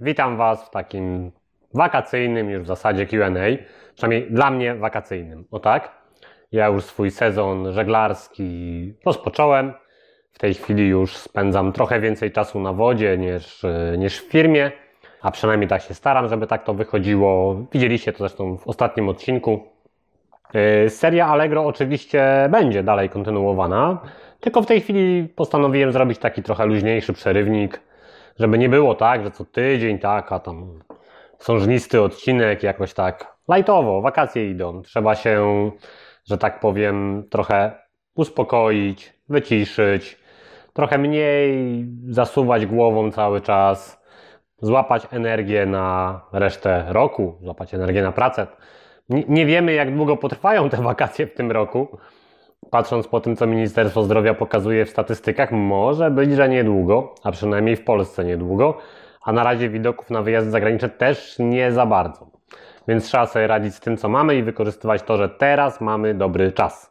witam Was w takim wakacyjnym już w zasadzie Q&A, przynajmniej dla mnie wakacyjnym, o tak. Ja już swój sezon żeglarski rozpocząłem. W tej chwili już spędzam trochę więcej czasu na wodzie niż, niż w firmie, a przynajmniej tak się staram, żeby tak to wychodziło. Widzieliście to zresztą w ostatnim odcinku. Yy, seria Allegro oczywiście będzie dalej kontynuowana, tylko w tej chwili postanowiłem zrobić taki trochę luźniejszy przerywnik, żeby nie było tak, że co tydzień taka tam sążnisty odcinek, jakoś tak lajtowo, wakacje idą. Trzeba się, że tak powiem, trochę uspokoić, wyciszyć, trochę mniej zasuwać głową cały czas, złapać energię na resztę roku, złapać energię na pracę. Nie wiemy, jak długo potrwają te wakacje w tym roku. Patrząc po tym, co Ministerstwo Zdrowia pokazuje w statystykach, może być, że niedługo, a przynajmniej w Polsce niedługo, a na razie widoków na wyjazdy zagraniczne też nie za bardzo. Więc trzeba sobie radzić z tym, co mamy i wykorzystywać to, że teraz mamy dobry czas.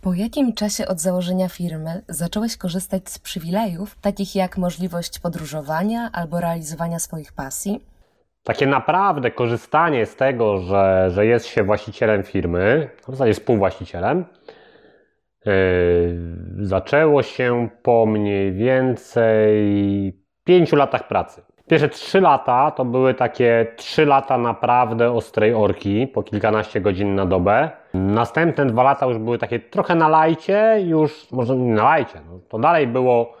Po jakim czasie od założenia firmy zacząłeś korzystać z przywilejów, takich jak możliwość podróżowania albo realizowania swoich pasji? Takie naprawdę korzystanie z tego, że, że jest się właścicielem firmy, w zasadzie współwłaścicielem, zaczęło się po mniej więcej pięciu latach pracy. Pierwsze trzy lata to były takie trzy lata naprawdę ostrej orki, po kilkanaście godzin na dobę. Następne dwa lata już były takie trochę na lajcie, już może nie na lajcie, no, to dalej było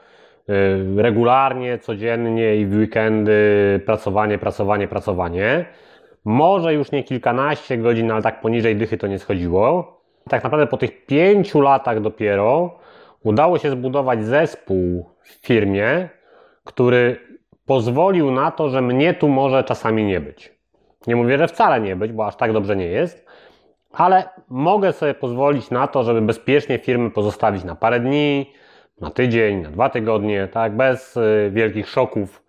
y, regularnie, codziennie i w weekendy pracowanie, pracowanie, pracowanie. Może już nie kilkanaście godzin, ale tak poniżej dychy to nie schodziło. Tak naprawdę po tych pięciu latach dopiero udało się zbudować zespół w firmie, który pozwolił na to, że mnie tu może czasami nie być. Nie mówię, że wcale nie być, bo aż tak dobrze nie jest, ale mogę sobie pozwolić na to, żeby bezpiecznie firmy pozostawić na parę dni, na tydzień, na dwa tygodnie, tak, bez y, wielkich szoków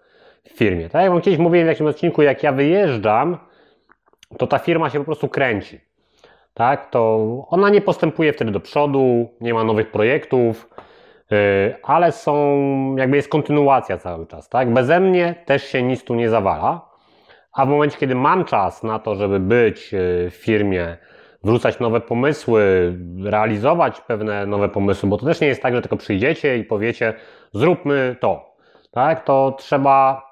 w firmie. Tak jak wam kiedyś mówiłem w jakimś odcinku, jak ja wyjeżdżam, to ta firma się po prostu kręci. Tak, to ona nie postępuje wtedy do przodu, nie ma nowych projektów, E, ale są, jakby jest kontynuacja cały czas, tak? Beze mnie też się nic tu nie zawala, a w momencie, kiedy mam czas na to, żeby być e, w firmie, wrzucać nowe pomysły, realizować pewne nowe pomysły, bo to też nie jest tak, że tylko przyjdziecie i powiecie, zróbmy to, tak? To trzeba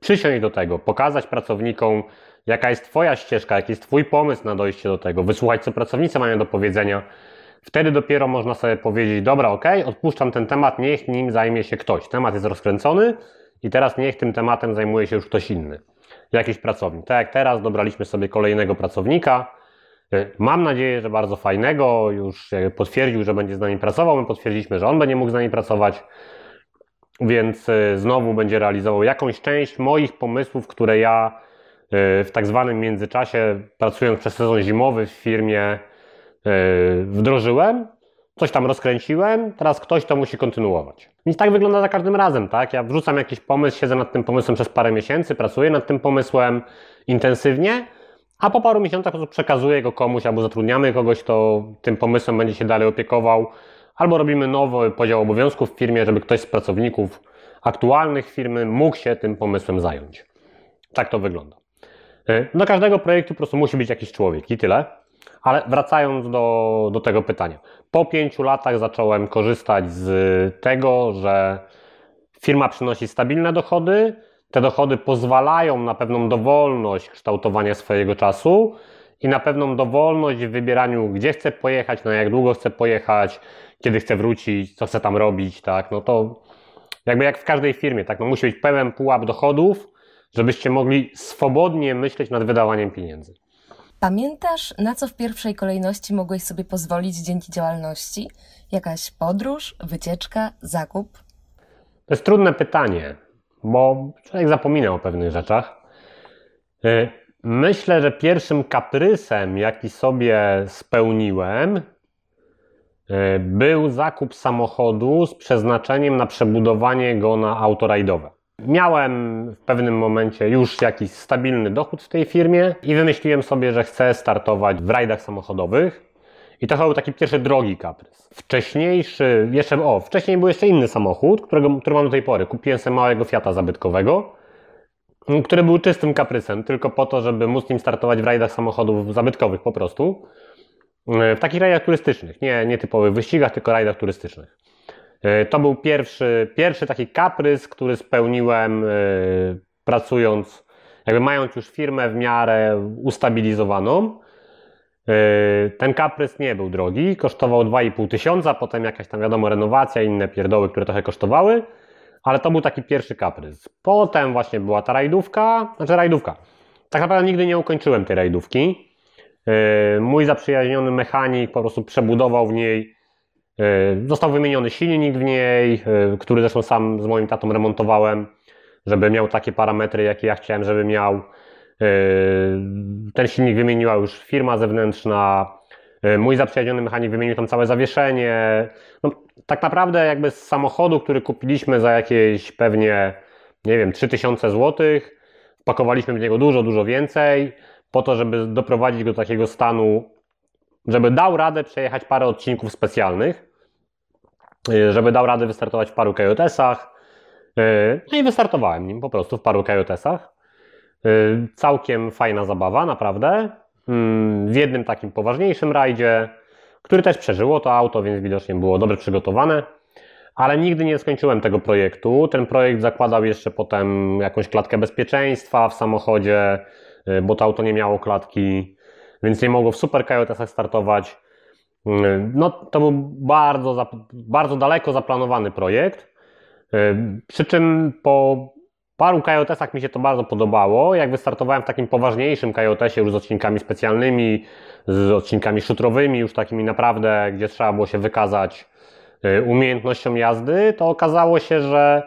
przysiąść do tego, pokazać pracownikom, jaka jest Twoja ścieżka, jaki jest Twój pomysł na dojście do tego, wysłuchać, co pracownicy mają do powiedzenia, Wtedy dopiero można sobie powiedzieć, dobra, ok, odpuszczam ten temat, niech nim zajmie się ktoś. Temat jest rozkręcony i teraz niech tym tematem zajmuje się już ktoś inny. Jakiś pracownik. Tak jak teraz dobraliśmy sobie kolejnego pracownika. Y, mam nadzieję, że bardzo fajnego. Już potwierdził, że będzie z nami pracował. My potwierdziliśmy, że on będzie mógł z nami pracować. Więc y, znowu będzie realizował jakąś część moich pomysłów, które ja w tak zwanym międzyczasie, pracując przez sezon zimowy w firmie, E, wdrożyłem, coś tam rozkręciłem, teraz ktoś to musi kontynuować. Więc tak wygląda za każdym razem, tak? Ja wrzucam jakiś pomysł, siedzę nad tym pomysłem przez parę miesięcy, pracuję nad tym pomysłem intensywnie, a po paru miesiącach po prostu przekazuję go komuś albo zatrudniamy kogoś, kto tym pomysłem będzie się dalej opiekował, albo robimy nowy podział obowiązków w firmie, żeby ktoś z pracowników aktualnych firmy mógł się tym pomysłem zająć. Tak to wygląda. E, do każdego projektu po prostu musi być jakiś człowiek i tyle. Ale wracając do, do tego pytania. Po pięciu latach zacząłem korzystać z tego, że firma przynosi stabilne dochody. Te dochody pozwalają na pewną dowolność kształtowania swojego czasu i na pewną dowolność w wybieraniu, gdzie chcę pojechać, na jak długo chcę pojechać, kiedy chcę wrócić, co chcę tam robić, tak, no to jakby jak w każdej firmie, tak, no musi być pełen pułap dochodów, żebyście mogli swobodnie myśleć nad wydawaniem pieniędzy. Pamiętasz, na co w pierwszej kolejności mogłeś sobie pozwolić dzięki działalności? Jakaś podróż, wycieczka, zakup? To jest trudne pytanie, bo człowiek zapomina o pewnych rzeczach. Y, myślę, że pierwszym kaprysem, jaki sobie spełniłem, y, był zakup samochodu z przeznaczeniem na przebudowanie go na autorajdowe. Miałem w pewnym momencie już jakiś stabilny dochód w tej firmie i wymyśliłem sobie, że chcę startować w rajdach samochodowych. I to był taki pierwszy drogi kaprys. Wcześniejszy, jeszcze, o, wcześniej był jeszcze inny samochód, którego, który mam do tej pory. Kupiłem sobie małego Fiata zabytkowego. który był czystym kaprysem, tylko po to, żeby móc nim startować w rajdach samochodów zabytkowych po prostu. W takich rajdach turystycznych, nie, nie typowych wyścigach, tylko rajdach turystycznych. To był pierwszy, pierwszy taki kaprys, który spełniłem pracując, jakby mając już firmę w miarę ustabilizowaną. Ten kaprys nie był drogi, kosztował 2,5 tysiąca, potem jakaś tam wiadomo renowacja, inne pierdoły, które trochę kosztowały. Ale to był taki pierwszy kaprys. Potem właśnie była ta rajdówka, znaczy rajdówka. Tak naprawdę nigdy nie ukończyłem tej rajdówki. Mój zaprzyjaźniony mechanik po prostu przebudował w niej, został wymieniony silnik w niej, yy, który zresztą sam z moim tatą remontowałem, żeby miał takie parametry, jakie ja chciałem, żeby miał. Ten silnik wymieniła już firma zewnętrzna, E, mój zaprzyjaźniony mechanik wymienił tam całe zawieszenie. No, tak naprawdę jakby z samochodu, który kupiliśmy za jakieś pewnie, nie wiem, 3000 zł, pakowaliśmy w niego dużo, dużo więcej po to, żeby doprowadzić go do takiego stanu, żeby dał radę przejechać parę odcinków specjalnych, e, żeby dał radę wystartować w paru kajotesach. E, no i wystartowałem nim po prostu w paru kajotesach. Całkiem fajna zabawa, naprawdę. Mm, w jednym takim poważniejszym rajdzie, który też przeżyło to auto, więc widocznie było dobrze przygotowane. Ale nigdy nie skończyłem tego projektu. Ten projekt zakładał jeszcze potem jakąś klatkę bezpieczeństwa w samochodzie, y, bo to auto nie miało klatki, więc nie mogło w super kajotesach startować. No, to był bardzo, bardzo daleko zaplanowany projekt. Y, przy czym po paru kajotesach mi się to bardzo podobało. Jak wystartowałem w takim poważniejszym kajotesie już z odcinkami specjalnymi, z odcinkami szutrowymi, już takimi naprawdę, gdzie trzeba było się wykazać y, umiejętnością jazdy, to okazało się, że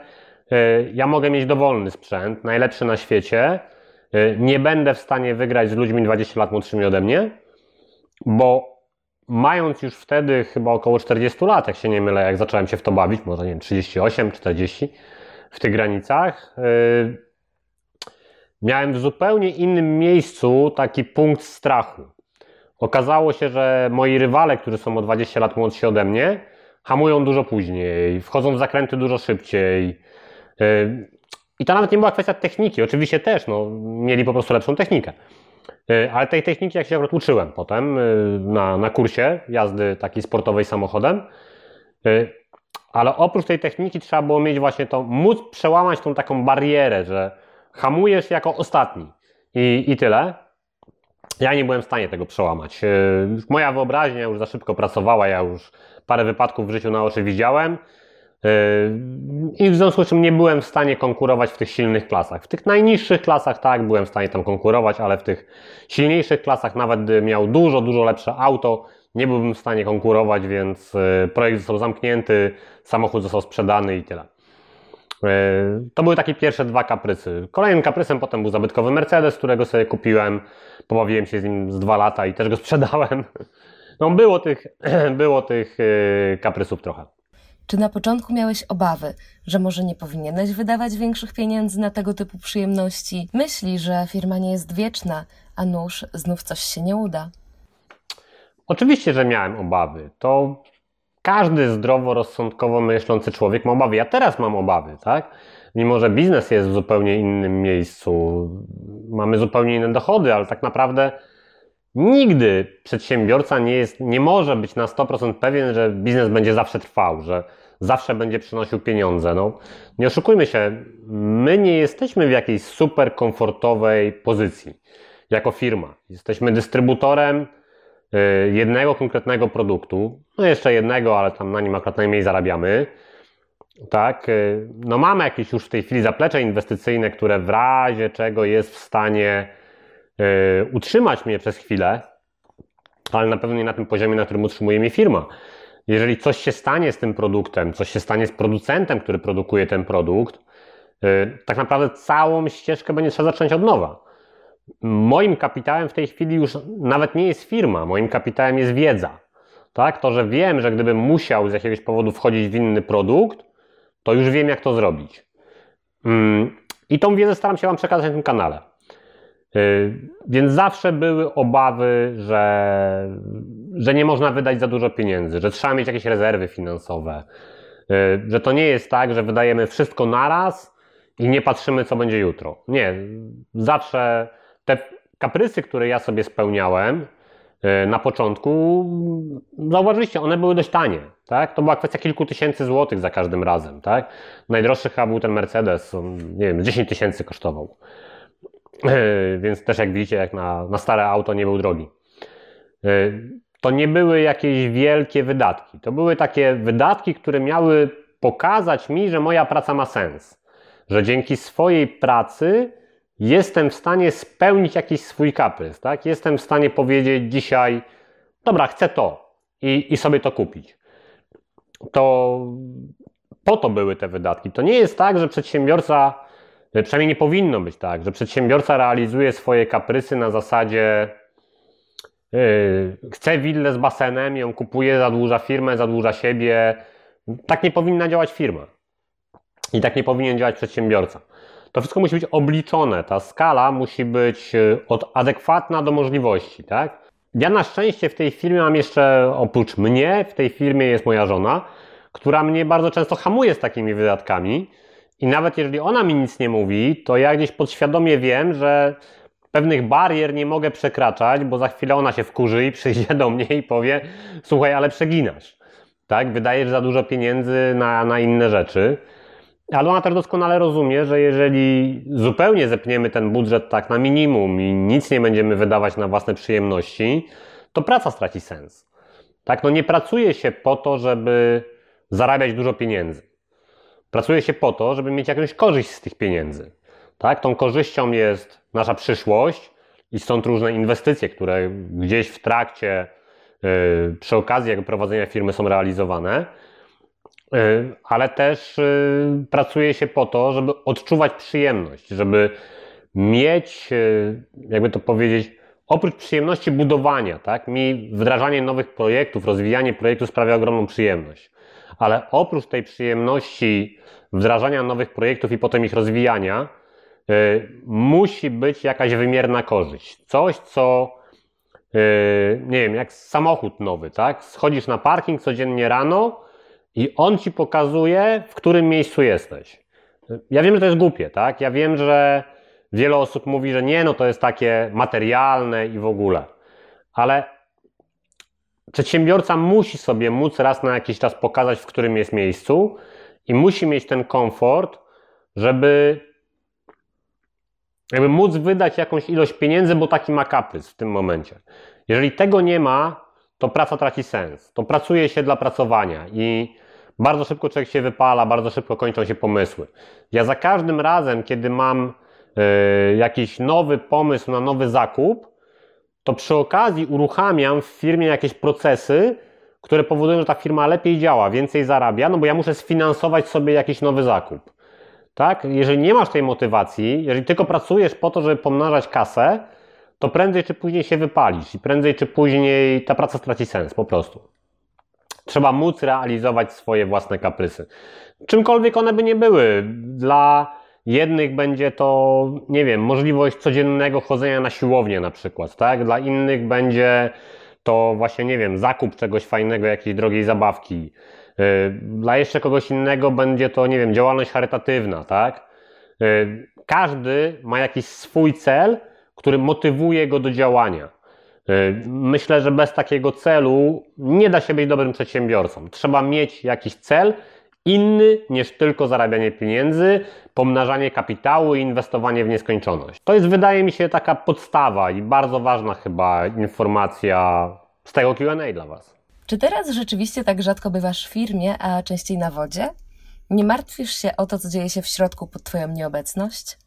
y, ja mogę mieć dowolny sprzęt, najlepszy na świecie. Nie będę w stanie wygrać z ludźmi 20 lat młodszymi ode mnie, bo mając już wtedy chyba około 40 lat, jak się nie mylę, jak zacząłem się w to bawić, może nie wiem, 38, 40, w tych granicach. Y, miałem w zupełnie innym miejscu taki punkt strachu. Okazało się, że moi rywale, którzy są o 20 lat młodsi ode mnie, hamują dużo później, wchodzą w zakręty dużo szybciej. Y, I to nawet nie była kwestia techniki, oczywiście też, no, mieli po prostu lepszą technikę. Y, ale tej techniki, jak się akurat uczyłem potem na, na kursie jazdy takiej sportowej samochodem, ale oprócz tej techniki trzeba było mieć właśnie to, móc przełamać tą taką barierę, że hamujesz jako ostatni i, i tyle. Ja nie byłem w stanie tego przełamać. Moja wyobraźnia już za szybko pracowała, ja już parę wypadków w życiu na oczy widziałem. Yy, I w związku z czym nie byłem w stanie konkurować w tych silnych klasach. W tych najniższych klasach tak, byłem w stanie tam konkurować, ale w tych silniejszych klasach, nawet gdy miał dużo, dużo lepsze auto, nie byłbym w stanie konkurować, więc e, projekt został zamknięty, samochód został sprzedany i tyle. E, to były takie pierwsze dwa kaprysy. Kolejnym kaprysem potem był zabytkowy Mercedes, którego sobie kupiłem. Pobawiłem się z nim z dwa lata i też go sprzedałem. No było tych, było tych kaprysów trochę. Czy na początku miałeś obawy, że może nie powinieneś wydawać większych pieniędzy na tego typu przyjemności? Myśli, że firma nie jest wieczna, a nóż znów coś się nie uda. Oczywiście, że miałem obawy. To każdy zdroworozsądkowo myślący człowiek ma obawy. Ja teraz mam obawy, tak? Mimo, że biznes jest w zupełnie innym miejscu, mamy zupełnie inne dochody, ale tak naprawdę nigdy przedsiębiorca nie, jest, nie może być na 100% pewien, że biznes będzie zawsze trwał, że zawsze będzie przynosił pieniądze. No, nie oszukujmy się, my nie jesteśmy w jakiejś super komfortowej pozycji jako firma. Jesteśmy dystrybutorem Y, jednego konkretnego produktu, no jeszcze jednego, ale tam na nim akurat najmniej zarabiamy, tak, y, no mamy jakieś już w tej chwili zaplecze inwestycyjne, które w razie czego jest w stanie utrzymać mnie przez chwilę, ale na pewno nie na tym poziomie, na którym utrzymuje mnie firma. Jeżeli coś się stanie z tym produktem, coś się stanie z producentem, który produkuje ten produkt, tak naprawdę całą ścieżkę będzie trzeba zacząć od nowa. Moim kapitałem w tej chwili już nawet nie jest firma, moim kapitałem jest wiedza. Tak? To, że wiem, że gdybym musiał z jakiegoś powodu wchodzić w inny produkt, to już wiem, jak to zrobić. Mm, I tą wiedzę staram się Wam przekazać na tym kanale. Y, więc zawsze były obawy, że, że nie można wydać za dużo pieniędzy, że trzeba mieć jakieś rezerwy finansowe, y, że to nie jest tak, że wydajemy wszystko naraz i nie patrzymy, co będzie jutro. Nie, zawsze te kaprysy, które ja sobie spełniałem e, na początku, zauważyliście, one były dość tanie. Tak? To była kwestia kilku tysięcy złotych za każdym razem. Tak? Najdroższy chyba był ten Mercedes, nie wiem, 10 tysięcy kosztował. E, więc też jak widzicie, jak na, na stare auto nie był drogi. E, to nie były jakieś wielkie wydatki. To były takie wydatki, które miały pokazać mi, że moja praca ma sens. Że dzięki swojej pracy jestem w stanie spełnić jakiś swój kaprys. Tak? Jestem w stanie powiedzieć dzisiaj, dobra, chcę to i, i sobie to kupić. To po to były te wydatki. To nie jest tak, że przedsiębiorca, przynajmniej nie powinno być tak, że przedsiębiorca realizuje swoje kaprysy na zasadzie yy, chce willę z basenem, ją kupuje, zadłuża firmę, zadłuża siebie. Tak nie powinna działać firma. I tak nie powinien działać przedsiębiorca. To wszystko musi być obliczone, ta skala musi być yy, od, adekwatna do możliwości, tak? Ja na szczęście w tej firmie mam jeszcze, oprócz mnie, w tej firmie jest moja żona, która mnie bardzo często hamuje z takimi wydatkami. I nawet jeżeli ona mi nic nie mówi, to ja gdzieś podświadomie wiem, że pewnych barier nie mogę przekraczać, bo za chwilę ona się wkurzy i przyjdzie do mnie i powie: Słuchaj, ale przeginasz. Tak, wydajesz za dużo pieniędzy na, na inne rzeczy. Ale ona też doskonale rozumie, że jeżeli zupełnie zepniemy ten budżet tak na minimum i nic nie będziemy wydawać na własne przyjemności, to praca straci sens. Tak, no nie pracuje się po to, żeby zarabiać dużo pieniędzy. Pracuje się po to, żeby mieć jakąś korzyść z tych pieniędzy. Tak, tą korzyścią jest nasza przyszłość i stąd różne inwestycje, które gdzieś w trakcie, yy, przy okazji jakby prowadzenia firmy są realizowane Y, ale też y, pracuje się po to, żeby odczuwać przyjemność, żeby mieć, y, jakby to powiedzieć, oprócz przyjemności budowania, tak, mi wdrażanie nowych projektów, rozwijanie projektu sprawia ogromną przyjemność. Ale oprócz tej przyjemności wdrażania nowych projektów i potem ich rozwijania, musi być jakaś wymierna korzyść. Coś, co nie wiem, jak samochód nowy, tak? Schodzisz na parking codziennie rano, i on ci pokazuje, w którym miejscu jesteś. Ja wiem, że to jest głupie, tak? Ja wiem, że wiele osób mówi, że nie, no to jest takie materialne i w ogóle. Ale przedsiębiorca musi sobie móc raz na jakiś czas pokazać, w którym jest miejscu i musi mieć ten komfort, żeby jakby móc wydać jakąś ilość pieniędzy, bo taki ma kaprys w tym momencie. Jeżeli tego nie ma, to praca traci sens. To pracuje się dla pracowania i bardzo szybko człowiek się wypala, bardzo szybko kończą się pomysły. Ja za każdym razem, kiedy mam y, jakiś nowy pomysł na nowy zakup, to przy okazji uruchamiam w firmie jakieś procesy, które powodują, że ta firma lepiej działa, więcej zarabia, no bo ja muszę sfinansować sobie jakiś nowy zakup. Tak? Jeżeli nie masz tej motywacji, jeżeli tylko pracujesz po to, żeby pomnażać kasę, to prędzej czy później się wypalisz i prędzej czy później ta praca straci sens po prostu. Trzeba móc realizować swoje własne kaprysy. Czymkolwiek one by nie były. Dla jednych będzie to, nie wiem, możliwość codziennego chodzenia na siłownię na przykład, tak? Dla innych będzie to właśnie, nie wiem, zakup czegoś fajnego, jakiejś drogiej zabawki. Y, dla jeszcze kogoś innego będzie to, nie wiem, działalność charytatywna, tak? Y, każdy ma jakiś swój cel, który motywuje go do działania. Y, myślę, że bez takiego celu nie da się być dobrym przedsiębiorcą. Trzeba mieć jakiś cel inny niż tylko zarabianie pieniędzy, pomnażanie kapitału i inwestowanie w nieskończoność. To jest, wydaje mi się, taka podstawa i bardzo ważna chyba informacja z tego QA dla Was. Czy teraz rzeczywiście tak rzadko bywasz w firmie, a częściej na wodzie? Nie martwisz się o to, co dzieje się w środku pod Twoją nieobecność?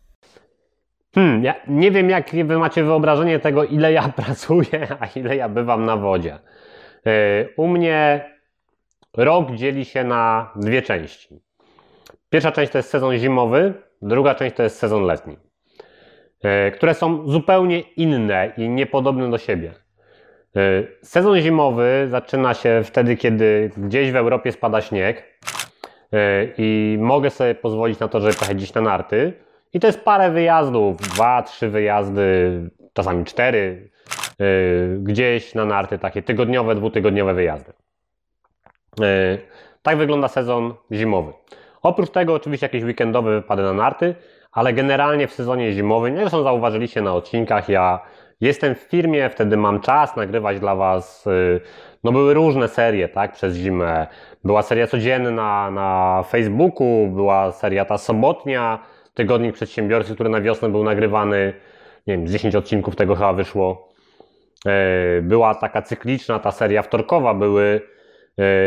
Hmm, ja nie wiem, jak wy macie wyobrażenie tego, ile ja pracuję, a ile ja bywam na wodzie. E, u mnie rok dzieli się na dwie części. Pierwsza część to jest sezon zimowy, druga część to jest sezon letni, e, które są zupełnie inne i niepodobne do siebie. E, sezon zimowy zaczyna się wtedy, kiedy gdzieś w Europie spada śnieg i mogę sobie pozwolić na to, żeby pojechać na narty i to jest parę wyjazdów, dwa, trzy wyjazdy, czasami cztery, gdzieś na narty, takie tygodniowe, dwutygodniowe wyjazdy. Yy, tak wygląda sezon zimowy. Oprócz tego oczywiście jakieś weekendowe wypady na narty, ale generalnie w sezonie zimowym, zresztą zauważyliście na odcinkach, ja jestem w firmie, wtedy mam czas nagrywać dla Was. y, No były różne serie, tak, przez zimę. Była seria codzienna na Facebooku, była seria ta sobotnia, Tygodnik Przedsiębiorcy, który na wiosnę był nagrywany. Nie wiem, z 10 odcinków tego chyba wyszło. E, Była taka cykliczna ta seria wtorkowa, były e,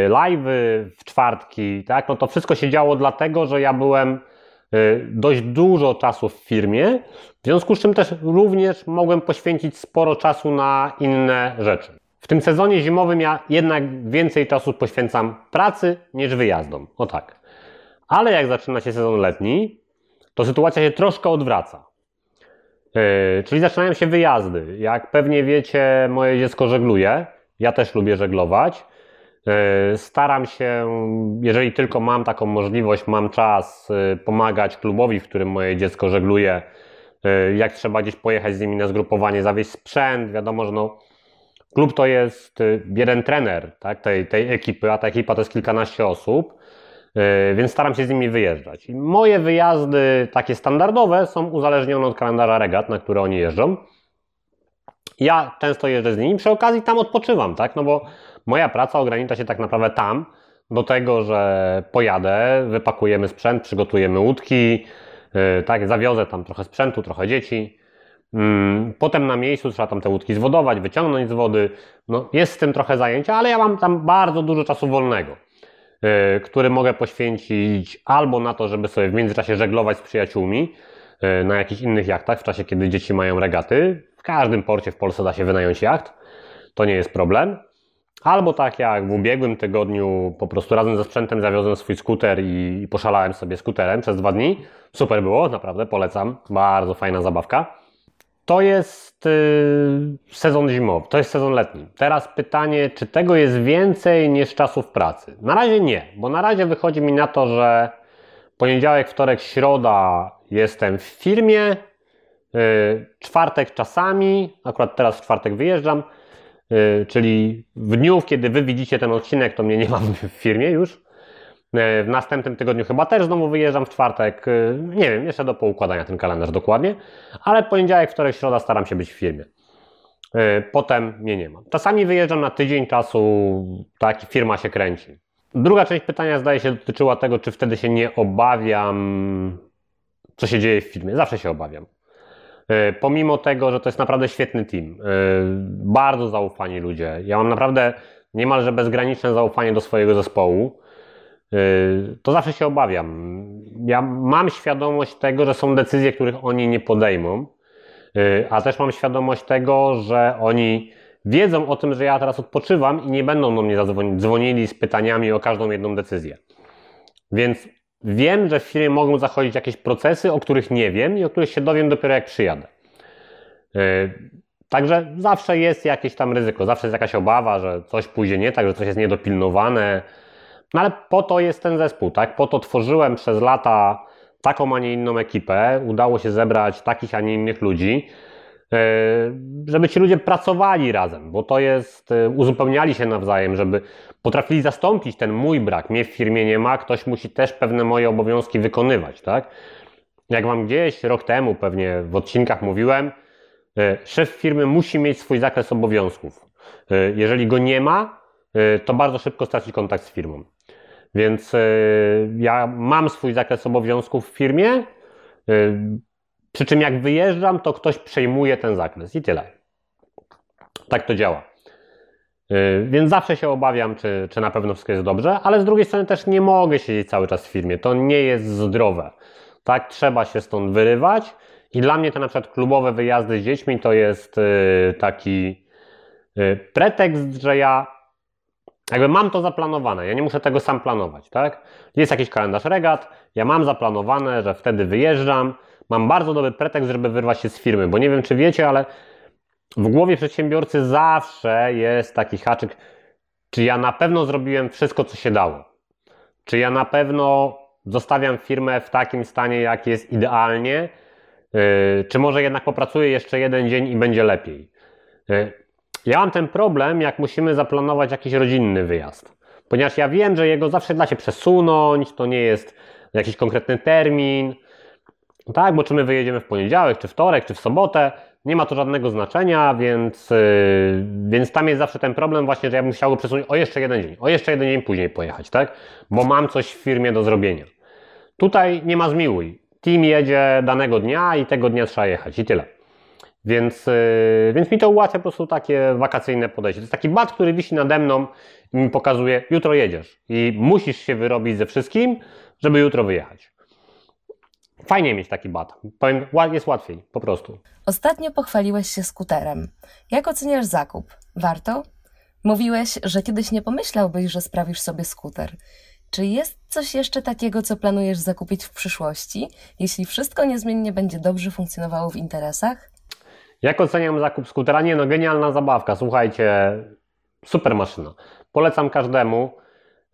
live'y w czwartki, tak? No to wszystko się działo dlatego, że ja byłem e, dość dużo czasu w firmie, w związku z czym też również mogłem poświęcić sporo czasu na inne rzeczy. W tym sezonie zimowym ja jednak więcej czasu poświęcam pracy niż wyjazdom. O tak. Ale jak zaczyna się sezon letni, to sytuacja się troszkę odwraca. Yy, czyli zaczynają się wyjazdy. Jak pewnie wiecie, moje dziecko żegluje. Ja też lubię żeglować. Yy, Staram się, jeżeli tylko mam taką możliwość, mam czas, yy, pomagać klubowi, w którym moje dziecko żegluje. Yy, Jak trzeba gdzieś pojechać z nimi na zgrupowanie, zawieźć sprzęt, wiadomo, że no, klub to jest jeden trener tak, tej, tej ekipy, a ta ekipa to jest kilkanaście osób. Więc staram się z nimi wyjeżdżać. I moje wyjazdy, takie standardowe, są uzależnione od kalendarza regat, na które oni jeżdżą. Ja często jeżdżę z nimi, przy okazji tam odpoczywam, tak? No bo moja praca ogranicza się tak naprawdę tam, do tego, że pojadę, wypakujemy sprzęt, przygotujemy łódki, yy, tak? Zawiozę tam trochę sprzętu, trochę dzieci. Mm, Potem na miejscu trzeba tam te łódki zwodować, wyciągnąć z wody. No, jest z tym trochę zajęcia, ale ja mam tam bardzo dużo czasu wolnego y, który mogę poświęcić albo na to, żeby sobie w międzyczasie żeglować z przyjaciółmi y, na jakichś innych jachtach w czasie, kiedy dzieci mają regaty. W każdym porcie w Polsce da się wynająć jacht, to nie jest problem. Albo tak jak w ubiegłym tygodniu, po prostu razem ze sprzętem zawiozłem swój skuter i, poszalałem sobie skuterem przez dwa dni. Super było, naprawdę polecam. Bardzo fajna zabawka. To jest y, sezon zimowy, to jest sezon letni. Teraz pytanie, czy tego jest więcej niż czasów pracy? Na razie nie, bo na razie wychodzi mi na to, że poniedziałek, wtorek, środa jestem w firmie, y, czwartek czasami, akurat teraz w czwartek wyjeżdżam, czyli w dniu, kiedy wy widzicie ten odcinek, to mnie nie ma w firmie już. E, W następnym tygodniu chyba też znowu wyjeżdżam w czwartek. E, Nie wiem, jeszcze do poukładania ten kalendarz dokładnie, ale poniedziałek, wtorek, środa staram się być w firmie. Potem mnie nie ma. Czasami wyjeżdżam na tydzień czasu, tak, firma się kręci. Druga część pytania zdaje się dotyczyła tego, czy wtedy się nie obawiam, co się dzieje w firmie. Zawsze się obawiam. E, Pomimo tego, że to jest naprawdę świetny team. E, Bardzo zaufani ludzie. Ja mam naprawdę niemalże bezgraniczne zaufanie do swojego zespołu. Yy, to zawsze się obawiam. Ja mam świadomość tego, że są decyzje, których oni nie podejmą, a też mam świadomość tego, że oni wiedzą o tym, że ja teraz odpoczywam i nie będą do mnie dzwonili z pytaniami o każdą jedną decyzję. Więc wiem, że w firmie mogą zachodzić jakieś procesy, o których nie wiem i o których się dowiem dopiero jak przyjadę. Yy, Także zawsze jest jakieś tam ryzyko, zawsze jest jakaś obawa, że coś pójdzie nie tak, że coś jest niedopilnowane. No ale po to jest ten zespół, tak? Po to tworzyłem przez lata taką, a nie inną ekipę. Udało się zebrać takich, a nie innych ludzi, żeby ci ludzie pracowali razem, bo to jest, yy, uzupełniali się nawzajem, żeby potrafili zastąpić ten mój brak. Mnie w firmie nie ma, ktoś musi też pewne moje obowiązki wykonywać, tak? Jak wam gdzieś rok temu pewnie w odcinkach mówiłem, yy, szef firmy musi mieć swój zakres obowiązków. Jeżeli go nie ma, to bardzo szybko straci kontakt z firmą. Więc ja mam swój zakres obowiązków w firmie, przy czym jak wyjeżdżam, to ktoś przejmuje ten zakres i tyle. Tak to działa. Y, Więc zawsze się obawiam, czy, czy na pewno wszystko jest dobrze, ale z drugiej strony też nie mogę siedzieć cały czas w firmie. To nie jest zdrowe. Tak, trzeba się stąd wyrywać. I dla mnie te na przykład klubowe wyjazdy z dziećmi to jest y, taki y, pretekst, że ja jakby mam to zaplanowane, ja nie muszę tego sam planować, tak? Jest jakiś kalendarz regat, ja mam zaplanowane, że wtedy wyjeżdżam, mam bardzo dobry pretekst, żeby wyrwać się z firmy, bo nie wiem, czy wiecie, ale w głowie przedsiębiorcy zawsze jest taki haczyk, czy ja na pewno zrobiłem wszystko, co się dało. Czy ja na pewno zostawiam firmę w takim stanie, jak jest idealnie, yy, czy może jednak popracuję jeszcze jeden dzień i będzie lepiej. Yy, ja mam ten problem, jak musimy zaplanować jakiś rodzinny wyjazd. Ponieważ ja wiem, że jego zawsze da się przesunąć, to nie jest jakiś konkretny termin. Tak, bo czy my wyjedziemy w poniedziałek, czy wtorek, czy w sobotę, nie ma to żadnego znaczenia, więc, yy, więc tam jest zawsze ten problem właśnie, że ja bym chciał go przesunąć o jeszcze jeden dzień, o jeszcze jeden dzień później pojechać, tak? Bo mam coś w firmie do zrobienia. Tutaj nie ma zmiłuj. Team jedzie danego dnia i tego dnia trzeba jechać i tyle. Więc, yy, więc mi to ułatwia po prostu takie wakacyjne podejście. To jest taki bat, który wisi nade mną i mi pokazuje, jutro jedziesz i musisz się wyrobić ze wszystkim, żeby jutro wyjechać. Fajnie mieć taki bat. Powiem, jest łatwiej, po prostu. Ostatnio pochwaliłeś się skuterem. Jak oceniasz zakup? Warto? Mówiłeś, że kiedyś nie pomyślałbyś, że sprawisz sobie skuter. Czy jest coś jeszcze takiego, co planujesz zakupić w przyszłości, jeśli wszystko niezmiennie będzie dobrze funkcjonowało w interesach? Jak oceniam zakup skutera? Nie no, genialna zabawka. Słuchajcie, super maszyna. Polecam każdemu.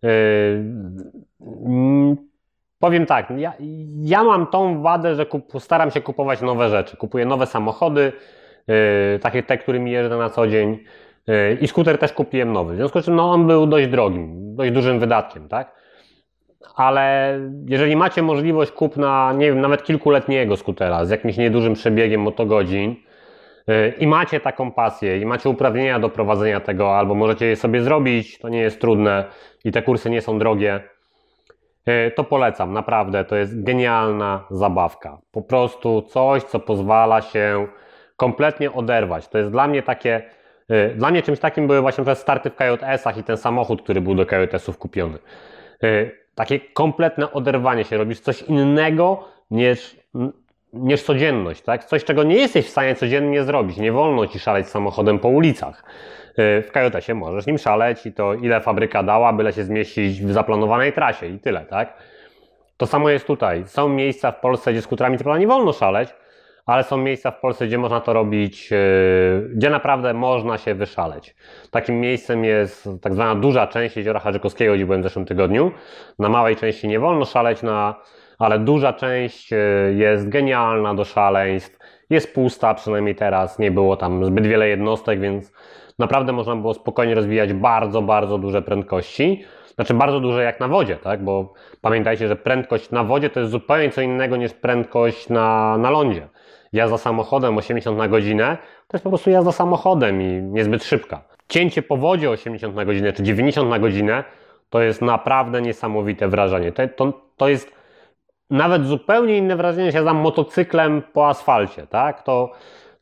Yy, powiem tak, ja, ja mam tą wadę, że kup, staram się kupować nowe rzeczy. Kupuję nowe samochody, yy, takie te, którymi jeżdżę na co dzień. Yy, I skuter też kupiłem nowy. W związku z czym no, on był dość drogim, dość dużym wydatkiem, tak? Ale jeżeli macie możliwość kupna, nie wiem, nawet kilkuletniego skutera z jakimś niedużym przebiegiem motogodzin, Y, i macie taką pasję, i macie uprawnienia do prowadzenia tego, albo możecie je sobie zrobić, to nie jest trudne i te kursy nie są drogie, to polecam, naprawdę, to jest genialna zabawka. Po prostu coś, co pozwala się kompletnie oderwać. To jest dla mnie takie, y, dla mnie czymś takim były właśnie te starty w KJS-ach i ten samochód, który był do KJS-ów kupiony. Takie kompletne oderwanie się, robisz coś innego niż niż codzienność, tak? Coś, czego nie jesteś w stanie codziennie zrobić. Nie wolno ci szaleć samochodem po ulicach. Y, w KJS-ie możesz nim szaleć i to ile fabryka dała, byle się zmieścić w zaplanowanej trasie i tyle, tak? To samo jest tutaj. Są miejsca w Polsce, gdzie skuterami to nie wolno szaleć, ale są miejsca w Polsce, gdzie można to robić, y, gdzie naprawdę można się wyszaleć. Takim miejscem jest tak zwana duża część jeziora Harzykowskiego, gdzie byłem w zeszłym tygodniu. Na małej części nie wolno szaleć, na ale duża część e, jest genialna do szaleństw. Jest pusta, przynajmniej teraz nie było tam zbyt wiele jednostek, więc naprawdę można było spokojnie rozwijać bardzo, bardzo duże prędkości. Znaczy bardzo duże jak na wodzie, tak? Bo pamiętajcie, że prędkość na wodzie to jest zupełnie co innego niż prędkość na, na lądzie. Jazda samochodem 80 na godzinę to jest po prostu jazda samochodem i niezbyt szybka. Cięcie po wodzie 80 na godzinę czy 90 na godzinę to jest naprawdę niesamowite wrażenie. To, to, to jest nawet zupełnie inne wrażenie się znam motocyklem po asfalcie, tak? To,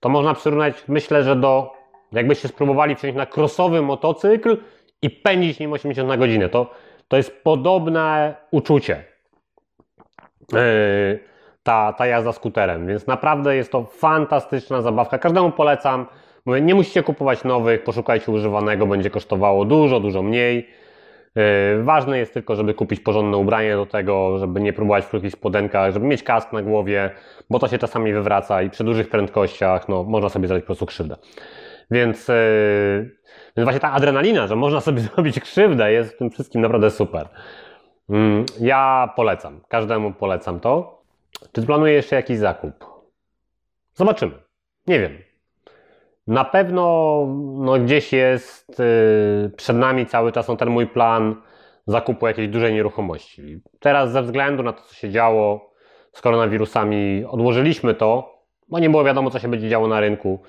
to można przyrównać, myślę, że do, jakbyście spróbowali wsiąść na crossowy motocykl i pędzić nim 80 na godzinę. To, to jest podobne uczucie. Yy, ta, ta jazda skuterem, więc naprawdę jest to fantastyczna zabawka. Każdemu polecam. Mówię, nie musicie kupować nowych, poszukajcie używanego, będzie kosztowało dużo, dużo mniej. E, ważne jest tylko, żeby kupić porządne ubranie do tego, żeby nie próbować w krótkich spodenkach, żeby mieć kask na głowie, bo to się czasami wywraca i przy dużych prędkościach no, można sobie zrobić po prostu krzywdę. Więc, yy, więc właśnie ta adrenalina, że można sobie zrobić krzywdę jest w tym wszystkim naprawdę super. Yy, ja polecam, każdemu polecam to. Czy planuję jeszcze jakiś zakup? Zobaczymy. Nie wiem. Na pewno no, gdzieś jest yy, przed nami cały czas no, ten mój plan zakupu jakiejś dużej nieruchomości. Teraz ze względu na to, co się działo z koronawirusami, odłożyliśmy to, bo nie było wiadomo, co się będzie działo na rynku.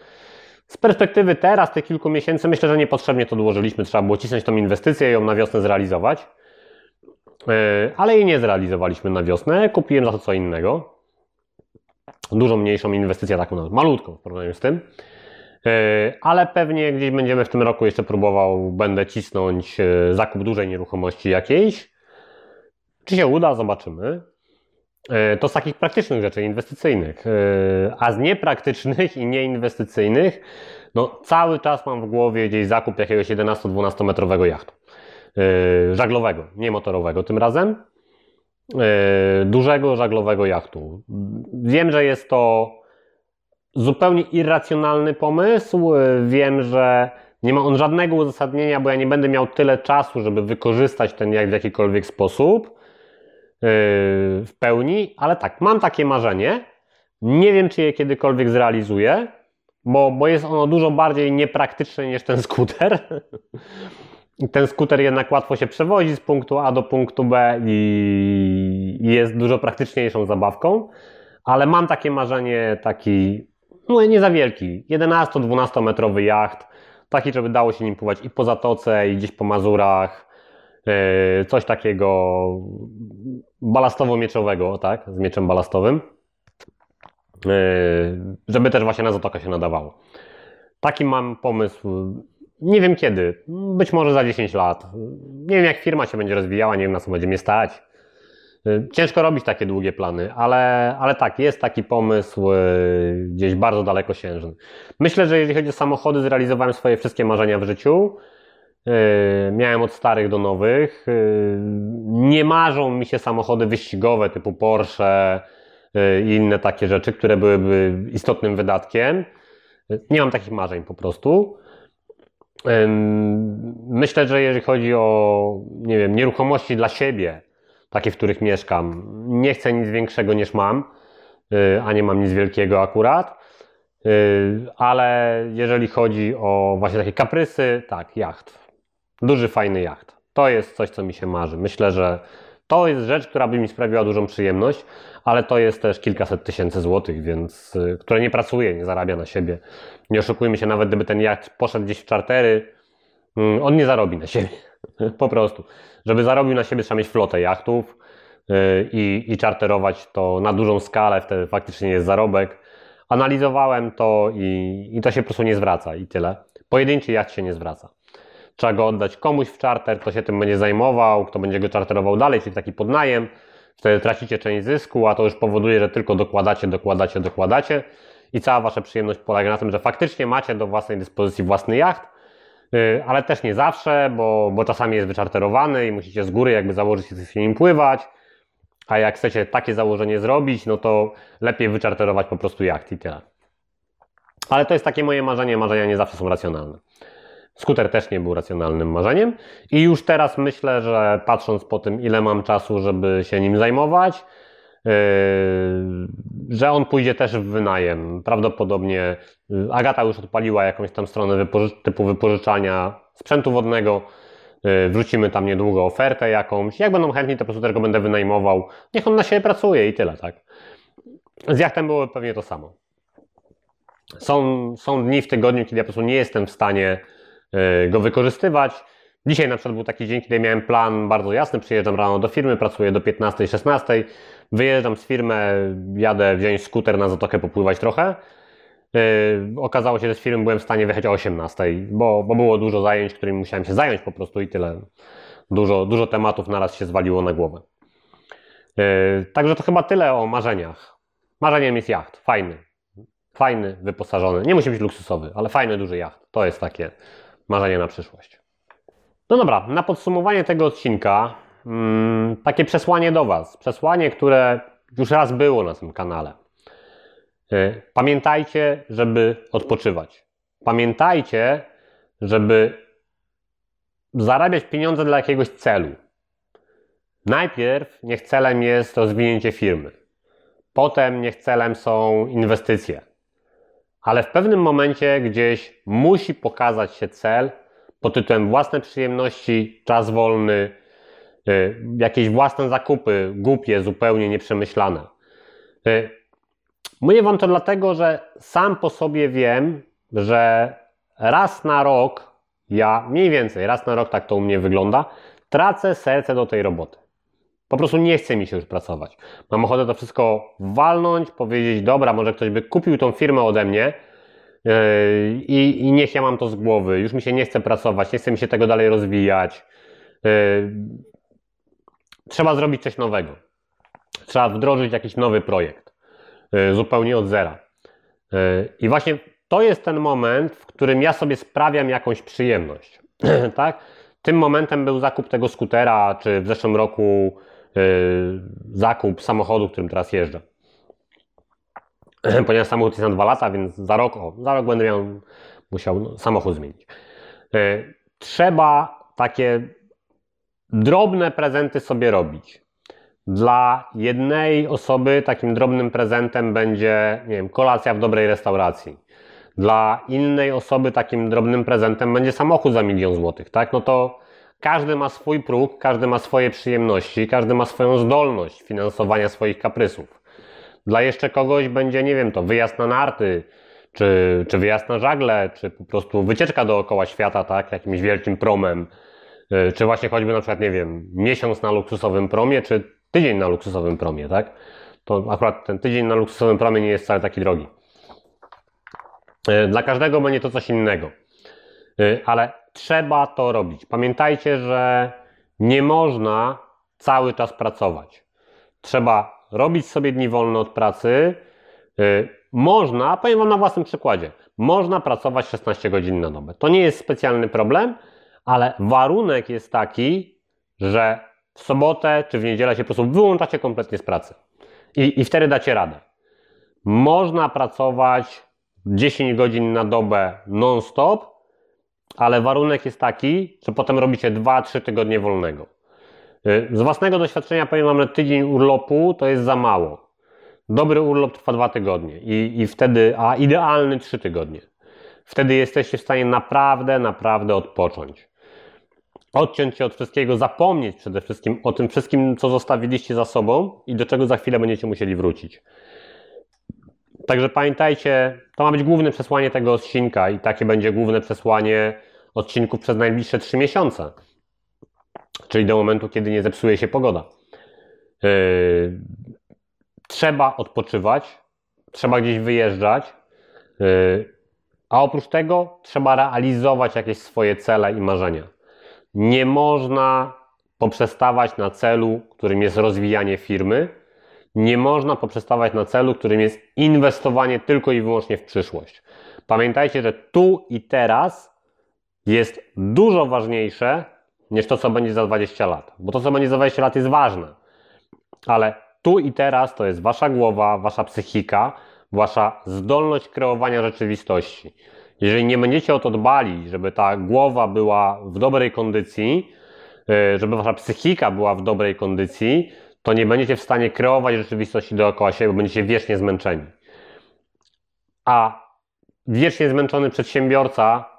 Z perspektywy teraz, tych kilku miesięcy, myślę, że niepotrzebnie to odłożyliśmy. Trzeba było cisnąć tą inwestycję i ją na wiosnę zrealizować. Yy, ale jej nie zrealizowaliśmy na wiosnę. Kupiłem za to co innego. Dużo mniejszą inwestycję, taką malutką w porównaniu z tym. E, ale pewnie gdzieś będziemy w tym roku jeszcze próbował, będę cisnąć e, zakup dużej nieruchomości jakiejś. Czy się uda, zobaczymy. E, to z takich praktycznych rzeczy, inwestycyjnych. A z niepraktycznych i nieinwestycyjnych, no cały czas mam w głowie gdzieś zakup jakiegoś 11-12 metrowego jachtu. Żaglowego, nie motorowego tym razem. Dużego żaglowego jachtu. Wiem, że jest to zupełnie irracjonalny pomysł. Wiem, że nie ma on żadnego uzasadnienia, bo ja nie będę miał tyle czasu, żeby wykorzystać ten jak w jakikolwiek sposób yy, w pełni, ale tak, mam takie marzenie. Nie wiem, czy je kiedykolwiek zrealizuję, bo, bo jest ono dużo bardziej niepraktyczne niż ten skuter. ten skuter jednak łatwo się przewozi z punktu A do punktu B i jest dużo praktyczniejszą zabawką, ale mam takie marzenie, taki, no nie za wielki, 11-12 metrowy jacht, taki, żeby dało się nim pływać i po Zatoce, i gdzieś po Mazurach, yy, coś takiego balastowo-mieczowego, tak, z mieczem balastowym, yy, żeby też właśnie na Zatokę się nadawało. Taki mam pomysł nie wiem kiedy, być może za 10 lat. Nie wiem, jak firma się będzie rozwijała, nie wiem, na co będzie mnie stać. Ciężko robić takie długie plany, ale, ale tak, jest taki pomysł y, gdzieś bardzo dalekosiężny. Myślę, że jeżeli chodzi o samochody, zrealizowałem swoje wszystkie marzenia w życiu. Y, miałem od starych do nowych. Y, nie marzą mi się samochody wyścigowe typu Porsche i inne takie rzeczy, które byłyby istotnym wydatkiem. Nie mam takich marzeń po prostu. Myślę, że jeżeli chodzi o, nie wiem, nieruchomości dla siebie, takie, w których mieszkam, nie chcę nic większego niż mam, y, a nie mam nic wielkiego akurat. Y, ale jeżeli chodzi o właśnie takie kaprysy, tak, jacht. Duży, fajny jacht. To jest coś, co mi się marzy. Myślę, że to jest rzecz, która by mi sprawiła dużą przyjemność, ale to jest też kilkaset tysięcy złotych, więc, y, które nie pracuje, nie zarabia na siebie. Nie oszukujmy się, nawet gdyby ten jacht poszedł gdzieś w czartery, mm, on nie zarobi na siebie. Po prostu. Żeby zarobił na siebie, trzeba mieć flotę jachtów y, i, i czarterować to na dużą skalę, wtedy faktycznie jest zarobek. Analizowałem to i, i to się po prostu nie zwraca i tyle. Pojedynczy jacht się nie zwraca. Trzeba go oddać komuś w czarter, kto się tym będzie zajmował, kto będzie go czarterował dalej, czyli taki podnajem. Wtedy tracicie część zysku, a to już powoduje, że tylko dokładacie, dokładacie, dokładacie i cała wasza przyjemność polega na tym, że faktycznie macie do własnej dyspozycji własny jacht, ale też nie zawsze, bo, bo czasami jest wyczarterowany i musicie z góry jakby założyć się z nim pływać, a jak chcecie takie założenie zrobić, no to lepiej wyczarterować po prostu jacht i tyle. Ale to jest takie moje marzenie, marzenia nie zawsze są racjonalne. Skuter też nie był racjonalnym marzeniem i już teraz myślę, że patrząc po tym, ile mam czasu, żeby się nim zajmować, yy, że on pójdzie też w wynajem. Prawdopodobnie Agata już odpaliła jakąś tam stronę wypoży typu wypożyczania sprzętu wodnego. Yy, wrzucimy tam niedługo ofertę jakąś. Jak będą chętni, to po prostu też go będę wynajmował. Niech on na siebie pracuje i tyle, tak. Z jachtem było pewnie to samo. Są, są dni w tygodniu, kiedy ja po prostu nie jestem w stanie E, go wykorzystywać. Dzisiaj na przykład był taki dzień, kiedy miałem plan bardzo jasny, przyjeżdżam rano do firmy, pracuję do 15-16, wyjeżdżam z firmy, jadę wziąć skuter na zatokę, popływać trochę. Yy, okazało się, że z firmy byłem w stanie wyjechać o 18, bo, bo było dużo zajęć, którymi musiałem się zająć po prostu i tyle. Dużo, dużo tematów naraz się zwaliło na głowę. Yy, także to chyba tyle o marzeniach. Marzeniem jest jacht, fajny. Fajny, wyposażony. Nie musi być luksusowy, ale fajny, duży jacht. To jest takie marzenie na przyszłość. No dobra, na podsumowanie tego odcinka, hmm, takie przesłanie do Was. Przesłanie, które już raz było na tym kanale. E, pamiętajcie, żeby odpoczywać. Pamiętajcie, żeby zarabiać pieniądze dla jakiegoś celu. Najpierw niech celem jest rozwinięcie firmy. Potem niech celem są inwestycje ale w pewnym momencie gdzieś musi pokazać się cel pod tytułem własne przyjemności, czas wolny, y, jakieś własne zakupy, głupie, zupełnie nieprzemyślane. Mówię Wam to dlatego, że sam po sobie wiem, że raz na rok, ja mniej więcej raz na rok tak to u mnie wygląda, tracę serce do tej roboty. Po prostu nie chce mi się już pracować. Mam ochotę to wszystko walnąć, powiedzieć, dobra, może ktoś by kupił tą firmę ode mnie yy, i, niech ja mam to z głowy. Już mi się nie chce pracować, nie chce mi się tego dalej rozwijać. Yy, trzeba zrobić coś nowego. Trzeba wdrożyć jakiś nowy projekt, zupełnie od zera. I właśnie to jest ten moment, w którym ja sobie sprawiam jakąś przyjemność. tak? Tym momentem był zakup tego skutera, czy w zeszłym roku Y, zakup samochodu, którym teraz jeżdżę. Ponieważ samochód jest na dwa lata, więc za rok, o, za rok będę miał, musiał no, samochód zmienić. Trzeba takie drobne prezenty sobie robić. Dla jednej osoby takim drobnym prezentem będzie, nie wiem, kolacja w dobrej restauracji. Dla innej osoby takim drobnym prezentem będzie samochód za milion złotych, tak? No to każdy ma swój próg, każdy ma swoje przyjemności, każdy ma swoją zdolność finansowania swoich kaprysów. Dla jeszcze kogoś będzie, nie wiem, to wyjazd na narty, czy, czy wyjazd na żagle, czy po prostu wycieczka dookoła świata, tak, jakimś wielkim promem, y, czy właśnie choćby na przykład, nie wiem, miesiąc na luksusowym promie, czy tydzień na luksusowym promie, tak? To akurat ten tydzień na luksusowym promie nie jest wcale taki drogi. Y, dla każdego będzie to coś innego. Y, ale trzeba to robić. Pamiętajcie, że nie można cały czas pracować. Trzeba robić sobie dni wolne od pracy. Y, można, powiem Wam na własnym przykładzie, można pracować 16 godzin na dobę. To nie jest specjalny problem, ale warunek jest taki, że w sobotę czy w niedzielę się po prostu wyłączacie kompletnie z pracy. I, i wtedy dacie radę. Można pracować 10 godzin na dobę non-stop, ale warunek jest taki, że potem robicie 2-3 tygodnie wolnego. Y, z własnego doświadczenia powiem Wam, że tydzień urlopu to jest za mało. Dobry urlop trwa 2 tygodnie i, i wtedy, a idealny 3 tygodnie. Wtedy jesteście w stanie naprawdę, naprawdę odpocząć. Odciąć się od wszystkiego, zapomnieć przede wszystkim o tym wszystkim, co zostawiliście za sobą i do czego za chwilę będziecie musieli wrócić. Także pamiętajcie, to ma być główne przesłanie tego odcinka i takie będzie główne przesłanie odcinków przez najbliższe 3 miesiące. Czyli do momentu, kiedy nie zepsuje się pogoda. Yy, trzeba odpoczywać, trzeba gdzieś wyjeżdżać, yy, a oprócz tego trzeba realizować jakieś swoje cele i marzenia. Nie można poprzestawać na celu, którym jest rozwijanie firmy, nie można poprzestawać na celu, którym jest inwestowanie tylko i wyłącznie w przyszłość. Pamiętajcie, że tu i teraz jest dużo ważniejsze niż to, co będzie za 20 lat. Bo to, co będzie za 20 lat, jest ważne. Ale tu i teraz to jest wasza głowa, wasza psychika, wasza zdolność kreowania rzeczywistości. Jeżeli nie będziecie o to dbali, żeby ta głowa była w dobrej kondycji, y, żeby wasza psychika była w dobrej kondycji, to nie będziecie w stanie kreować rzeczywistości dookoła siebie, bo będziecie wiecznie zmęczeni. A wiecznie zmęczony przedsiębiorca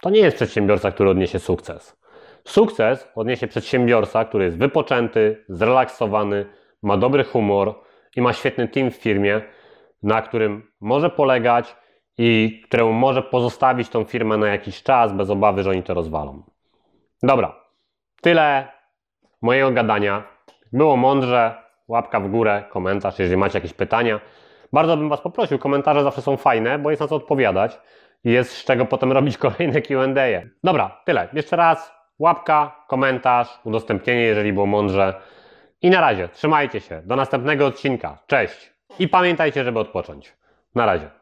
to nie jest przedsiębiorca, który odniesie sukces. Sukces odniesie przedsiębiorca, który jest wypoczęty, zrelaksowany, ma dobry humor i ma świetny team w firmie, na którym może polegać i któremu może pozostawić tą firmę na jakiś czas bez obawy, że oni to rozwalą. Dobra, tyle mojego gadania. Było mądrze, łapka w górę, komentarz, jeżeli macie jakieś pytania. Bardzo bym Was poprosił, komentarze zawsze są fajne, bo jest na co odpowiadać i jest z czego potem robić kolejne Q&A. Dobra, tyle. Jeszcze raz łapka, komentarz, udostępnienie, jeżeli było mądrze. I na razie, trzymajcie się. Do następnego odcinka. Cześć. I pamiętajcie, żeby odpocząć. Na razie.